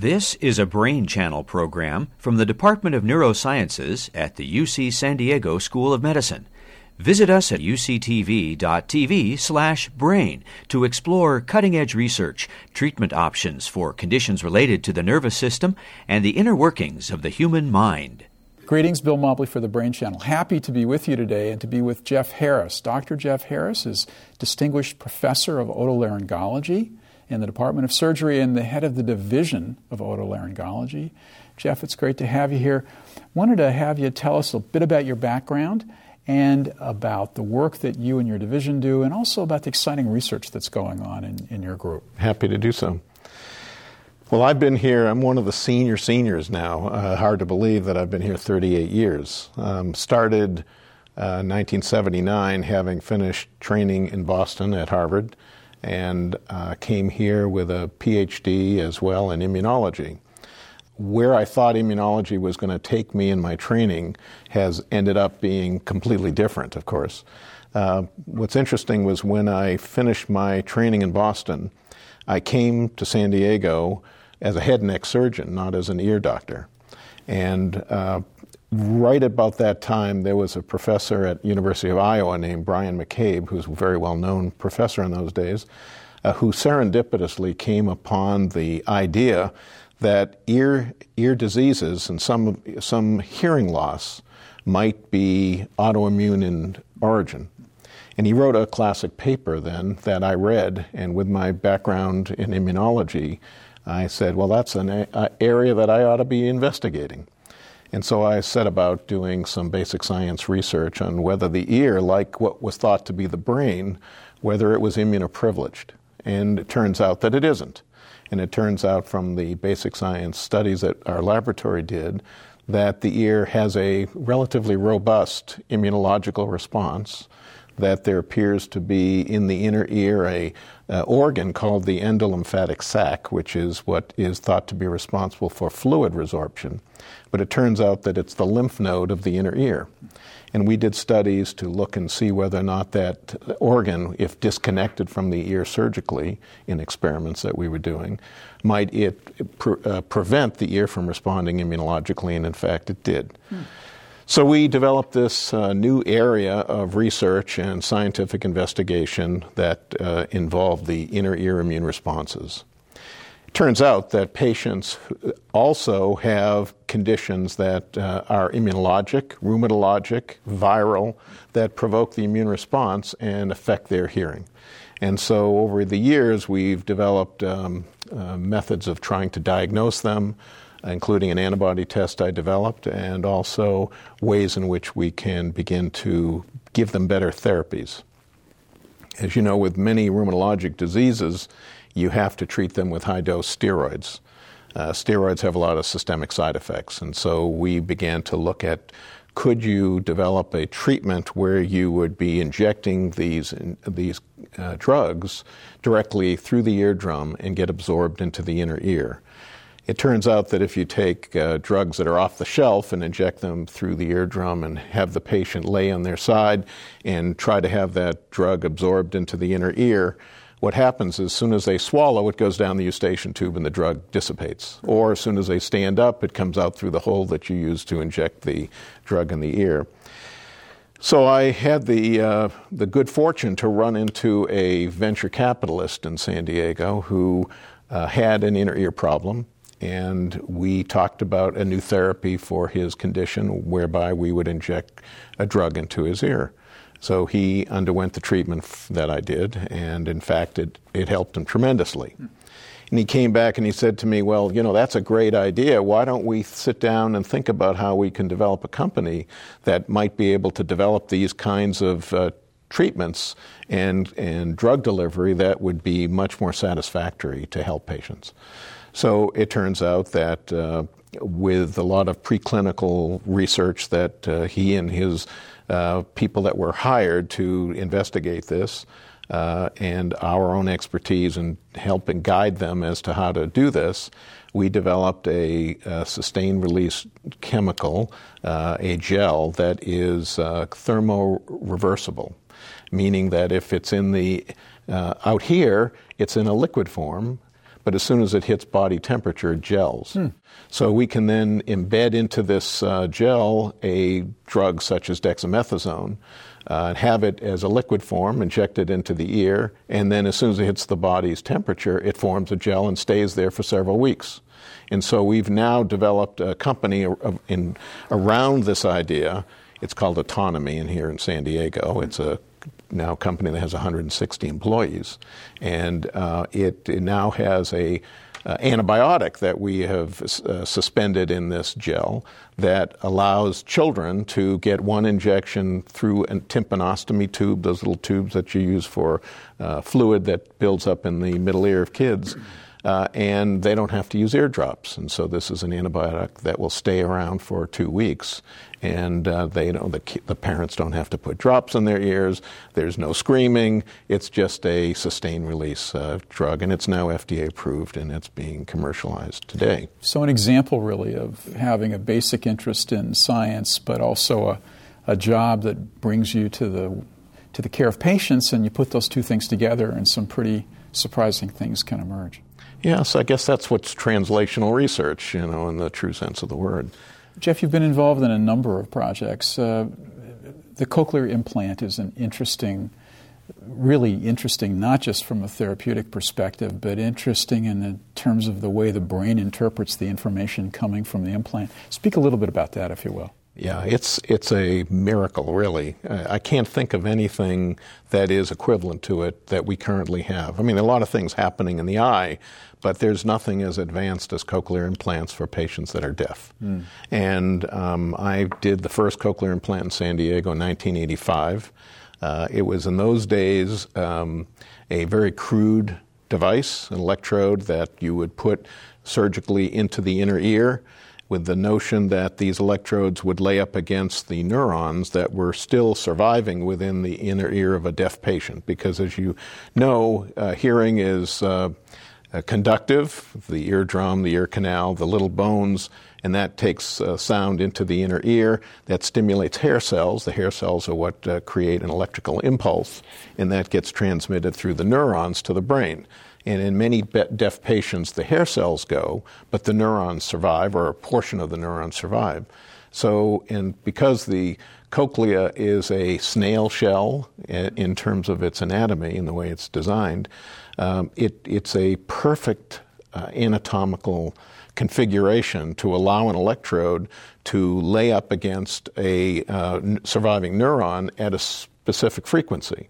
This is a Brain Channel program from the Department of Neurosciences at the UC San Diego School of Medicine. Visit us at uctv.tv slash brain to explore cutting edge research, treatment options for conditions related to the nervous system, and the inner workings of the human mind. Greetings, Bill Mobley for the Brain Channel. Happy to be with you today and to be with Jeff Harris. Dr. Jeff Harris is Distinguished Professor of Otolaryngology in the Department of Surgery and the head of the Division of Otolaryngology. Jeff, it's great to have you here. Wanted to have you tell us a bit about your background and about the work that you and your division do, and also about the exciting research that's going on in, in your group. Happy to do so. Well, I've been here, I'm one of the senior seniors now. Uh, hard to believe that I've been here 38 years. Um, started uh, 1979, having finished training in Boston at Harvard and uh, came here with a PhD as well in immunology. Where I thought immunology was going to take me in my training has ended up being completely different, of course. Uh, what's interesting was when I finished my training in Boston, I came to San Diego as a head and neck surgeon, not as an ear doctor. And uh, right about that time, there was a professor at University of Iowa named Brian McCabe, who's a very well-known professor in those days, uh, who serendipitously came upon the idea that ear ear diseases and some some hearing loss might be autoimmune in origin. And he wrote a classic paper then that I read, and with my background in immunology, I said, well, that's an a- area that I ought to be investigating. And so I set about doing some basic science research on whether the ear, like what was thought to be the brain, whether it was immunoprivileged. And it turns out that it isn't. And it turns out from the basic science studies that our laboratory did that the ear has a relatively robust immunological response that there appears to be in the inner ear a uh, organ called the endolymphatic sac, which is what is thought to be responsible for fluid resorption. But it turns out that it's the lymph node of the inner ear. And we did studies to look and see whether or not that organ, if disconnected from the ear surgically in experiments that we were doing, might it pre- uh, prevent the ear from responding immunologically, and in fact it did. Hmm. So we developed this uh, new area of research and scientific investigation that uh, involved the inner ear immune responses. It turns out that patients also have conditions that uh, are immunologic, rheumatologic, viral, that provoke the immune response and affect their hearing. And so over the years, we've developed um, uh, methods of trying to diagnose them, including an antibody test I developed, and also ways in which we can begin to give them better therapies. As you know, with many rheumatologic diseases, you have to treat them with high dose steroids. Uh, steroids have a lot of systemic side effects, and so we began to look at could you develop a treatment where you would be injecting these these uh, drugs directly through the eardrum and get absorbed into the inner ear? It turns out that if you take uh, drugs that are off the shelf and inject them through the eardrum and have the patient lay on their side and try to have that drug absorbed into the inner ear, what happens is as soon as they swallow, it goes down the eustachian tube and the drug dissipates. Or as soon as they stand up, it comes out through the hole that you use to inject the drug in the ear. So I had the uh, the good fortune to run into a venture capitalist in San Diego who uh, had an inner ear problem and we talked about a new therapy for his condition whereby we would inject a drug into his ear. So he underwent the treatment that I did, and in fact, it, it helped him tremendously. And he came back and he said to me, Well, you know, that's a great idea. Why don't we sit down and think about how we can develop a company that might be able to develop these kinds of uh, treatments and, and drug delivery that would be much more satisfactory to help patients? So it turns out that uh, with a lot of preclinical research that uh, he and his uh, people that were hired to investigate this uh, and our own expertise in helping guide them as to how to do this, we developed a, a sustained release chemical, uh, a gel that is uh, thermoreversible, meaning that if it's in the out here, it's in a liquid form, but as soon as it hits body temperature, it gels. Hmm. So we can then embed into this uh, gel a drug such as dexamethasone, uh, have it as a liquid form, inject it into the ear, and then as soon as it hits the body's temperature, it forms a gel and stays there for several weeks. And so we've now developed a company in, around this idea. It's called Otonomy in here in San Diego. It's a now company that has 160 employees, and uh, it, it, now has a uh, antibiotic that we have uh, suspended in this gel that allows children to get one injection through a tympanostomy tube, those little tubes that you use for uh, fluid that builds up in the middle ear of kids uh, and they don't have to use eardrops. And so this is an antibiotic that will stay around for two weeks, and uh, they know the, the parents don't have to put drops in their ears. There's no screaming. It's just a sustained release uh, drug, and it's now FDA approved and it's being commercialized today. So an example, really, of having a basic interest in science, but also a, a job that brings you to the to the care of patients, and you put those two things together, and some pretty surprising things can emerge. Yes, I guess that's what's translational research, you know, in the true sense of the word. Jeff, you've been involved in a number of projects. Uh, the cochlear implant is an interesting, really interesting, not just from a therapeutic perspective, but interesting in the terms of the way the brain interprets the information coming from the implant. Speak a little bit about that, if you will. Yeah, it's it's a miracle, really. I can't think of anything that is equivalent to it that we currently have. I mean, a lot of things happening in the eye, but there's nothing as advanced as cochlear implants for patients that are deaf. Mm. And um, I did the first cochlear implant in San Diego in 1985. Uh, it was in those days um, a very crude device, an electrode that you would put surgically into the inner ear with the notion that these electrodes would lay up against the neurons that were still surviving within the inner ear of a deaf patient. Because as you know, uh, hearing is uh, uh, conductive, the eardrum, the ear canal, the little bones, and that takes uh, sound into the inner ear. That stimulates hair cells. The hair cells are what uh, create an electrical impulse, and that gets transmitted through the neurons to the brain. And in many deaf patients, the hair cells go, but the neurons survive, or a portion of the neurons survive. So, and because the cochlea is a snail shell in terms of its anatomy and the way it's designed, um, it, it's a perfect uh, anatomical configuration to allow an electrode to lay up against a uh, surviving neuron at a specific frequency.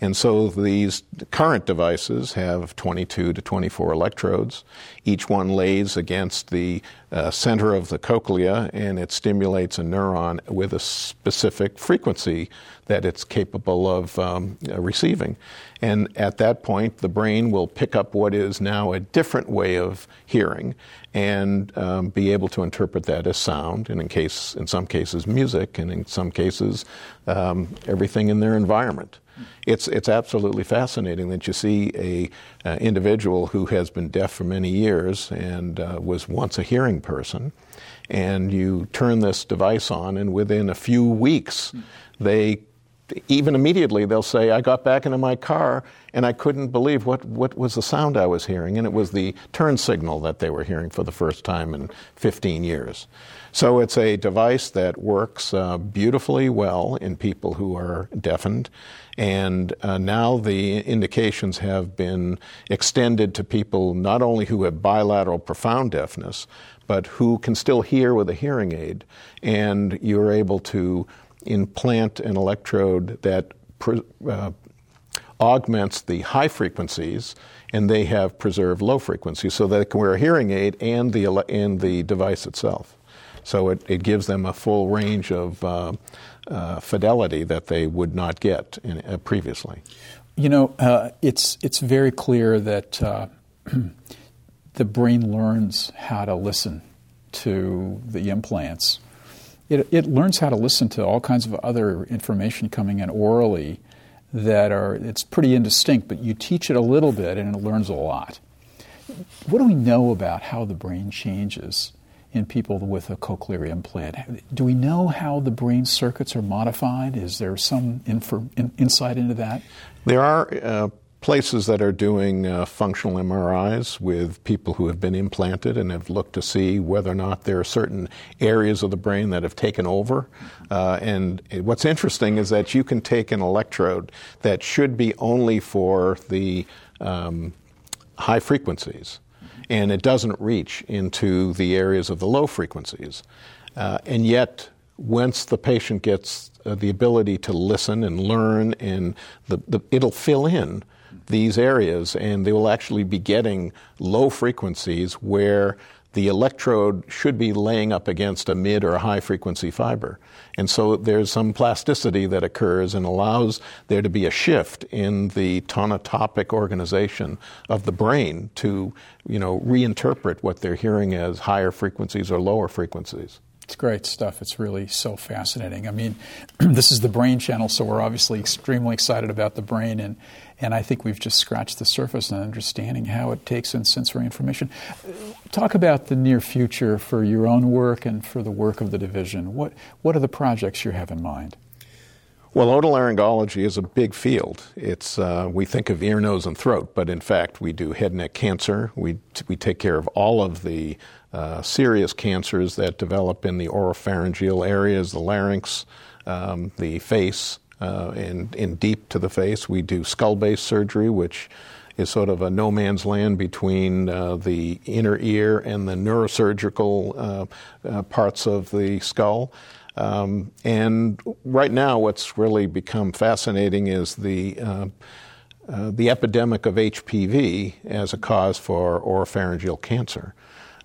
And so these current devices have 22 to 24 electrodes. Each one lays against the uh, center of the cochlea and it stimulates a neuron with a specific frequency that it's capable of um, receiving. And at that point, the brain will pick up what is now a different way of hearing and um, be able to interpret that as sound, and in case, in some cases, music, and in some cases, um, everything in their environment. It's it's absolutely fascinating that you see a uh, individual who has been deaf for many years and uh, was once a hearing person, and you turn this device on, and within a few weeks, they even immediately they'll say, I got back into my car and I couldn't believe what, what was the sound I was hearing. And it was the turn signal that they were hearing for the first time in 15 years. So it's a device that works uh, beautifully well in people who are deafened. And uh, now the indications have been extended to people not only who have bilateral profound deafness, but who can still hear with a hearing aid. And you're able to implant an electrode that uh, augments the high frequencies, and they have preserved low frequencies, so they can wear a hearing aid and the and the device itself. So it, it gives them a full range of uh, uh, fidelity that they would not get in, uh, previously. You know, uh, it's it's very clear that uh, the brain learns how to listen to the implants. It, it learns how to listen to all kinds of other information coming in aurally that are it's pretty indistinct, but you teach it a little bit and it learns a lot. What do we know about how the brain changes in people with a cochlear implant. Do we know how the brain circuits are modified? Is there some in, insight into that? There are uh, places that are doing uh, functional MRIs with people who have been implanted and have looked to see whether or not there are certain areas of the brain that have taken over. Uh, and what's interesting is that you can take an electrode that should be only for the um, high frequencies, and it doesn't reach into the areas of the low frequencies. Uh, and yet, once the patient gets uh, the ability to listen and learn, and the, the, it'll fill in these areas, and they will actually be getting low frequencies where the electrode should be laying up against a mid or a high frequency fiber. And so there's some plasticity that occurs and allows there to be a shift in the tonotopic organization of the brain to, you know, reinterpret what they're hearing as higher frequencies or lower frequencies. It's great stuff. It's really so fascinating. I mean, this is the brain channel, so we're obviously extremely excited about the brain, and, and I think we've just scratched the surface on understanding how it takes in sensory information. Talk about the near future for your own work and for the work of the division. What, what are the projects you have in mind? Well, otolaryngology is a big field. It's uh, we think of ear, nose, and throat, but in fact, we do head and neck cancer. We we take care of all of the uh, serious cancers that develop in the oropharyngeal areas, the larynx, um, the face, uh, and, and deep to the face. We do skull-based surgery, which is sort of a no man's land between uh, the inner ear and the neurosurgical uh, uh, parts of the skull. Um, and right now, what's really become fascinating is the uh, the epidemic of HPV as a cause for oropharyngeal cancer.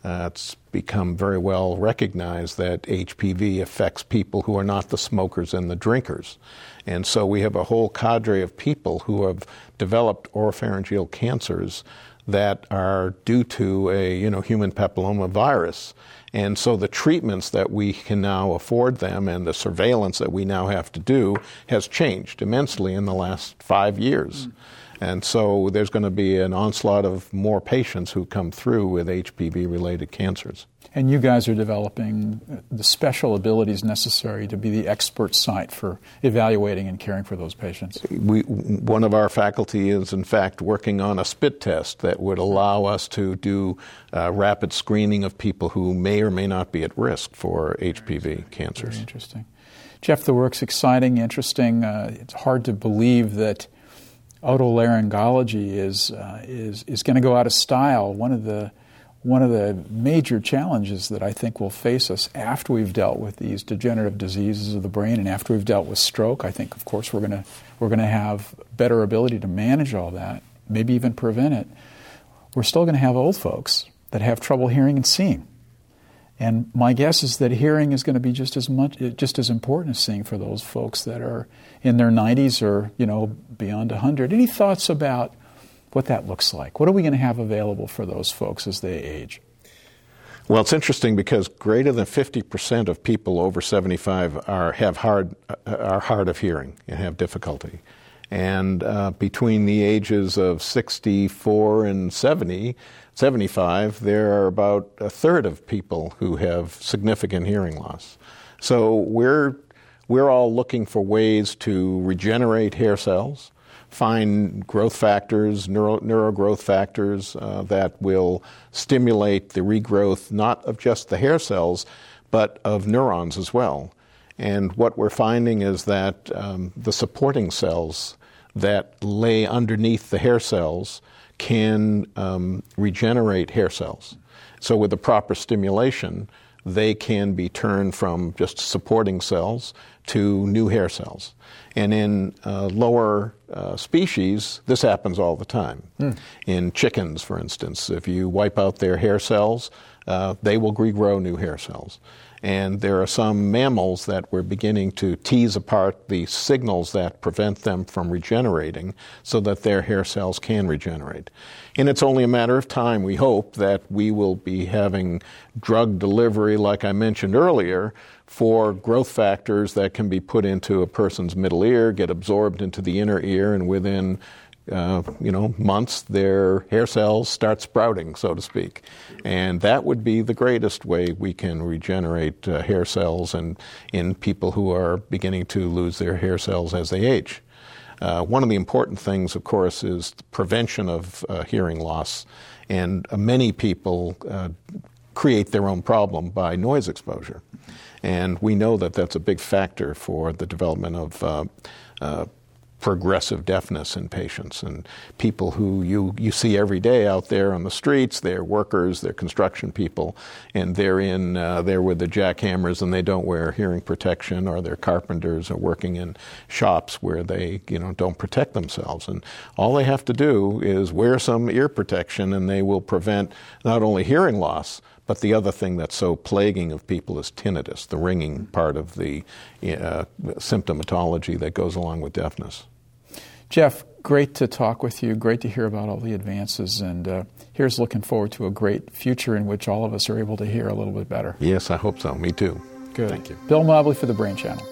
Uh, it's become very well recognized that HPV affects people who are not the smokers and the drinkers. And so we have a whole cadre of people who have developed oropharyngeal cancers that are due to a you know human papilloma virus. And so the treatments that we can now afford them and the surveillance that we now have to do has changed immensely in the last five years. Mm. And so there's going to be an onslaught of more patients who come through with HPV related cancers. And you guys are developing the special abilities necessary to be the expert site for evaluating and caring for those patients. We, one of our faculty is, in fact, working on a spit test that would allow us to do uh, rapid screening of people who may or may not be at risk for HPV cancers. Very interesting. Jeff, the work's exciting, interesting. Uh, it's hard to believe that otolaryngology is uh, is is going to go out of style. One of the one of the major challenges that I think will face us after we've dealt with these degenerative diseases of the brain and after we've dealt with stroke, I think, of course, we're going to we're going to have better ability to manage all that, maybe even prevent it. We're still going to have old folks that have trouble hearing and seeing. And my guess is that hearing is going to be just as much, just as important as seeing for those folks that are in their 90s or you know beyond 100. Any thoughts about what that looks like? What are we going to have available for those folks as they age? Well, it's interesting because greater than 50% of people over 75 are have hard are hard of hearing and have difficulty. And uh, between the ages of 64 and 70, 75, there are about a third of people who have significant hearing loss. So we're, we're all looking for ways to regenerate hair cells, find growth factors, neuro, neurogrowth factors uh, that will stimulate the regrowth not of just the hair cells, but of neurons as well. And what we're finding is that um, the supporting cells that lay underneath the hair cells can um, regenerate hair cells. So, with the proper stimulation, they can be turned from just supporting cells to new hair cells. And in uh, lower uh, species, this happens all the time. Mm. In chickens, for instance, if you wipe out their hair cells, uh, they will regrow new hair cells. And there are some mammals that we're beginning to tease apart the signals that prevent them from regenerating so that their hair cells can regenerate. And it's only a matter of time, we hope, that we will be having drug delivery, like I mentioned earlier, for growth factors that can be put into a person's middle ear, get absorbed into the inner ear, and within uh, you know, months, their hair cells start sprouting, so to speak. And that would be the greatest way we can regenerate uh, hair cells and in people who are beginning to lose their hair cells as they age. Uh, one of the important things, of course, is prevention of uh, hearing loss, and uh, many people create their own problem by noise exposure. And we know that that's a big factor for the development of progressive deafness in patients and people who you, you see every day out there on the streets. They're workers, they're construction people, and they're in uh, with the jackhammers and they don't wear hearing protection, or they're carpenters or working in shops where they you know don't protect themselves. And all they have to do is wear some ear protection, and they will prevent not only hearing loss but the other thing that's so plaguing of people is tinnitus, the ringing part of the uh, symptomatology that goes along with deafness. Jeff, great to talk with you. Great to hear about all the advances. And uh, here's looking forward to a great future in which all of us are able to hear a little bit better. Yes, I hope so. Me too. Good. Thank you. Bill Mobley for the Brain Channel.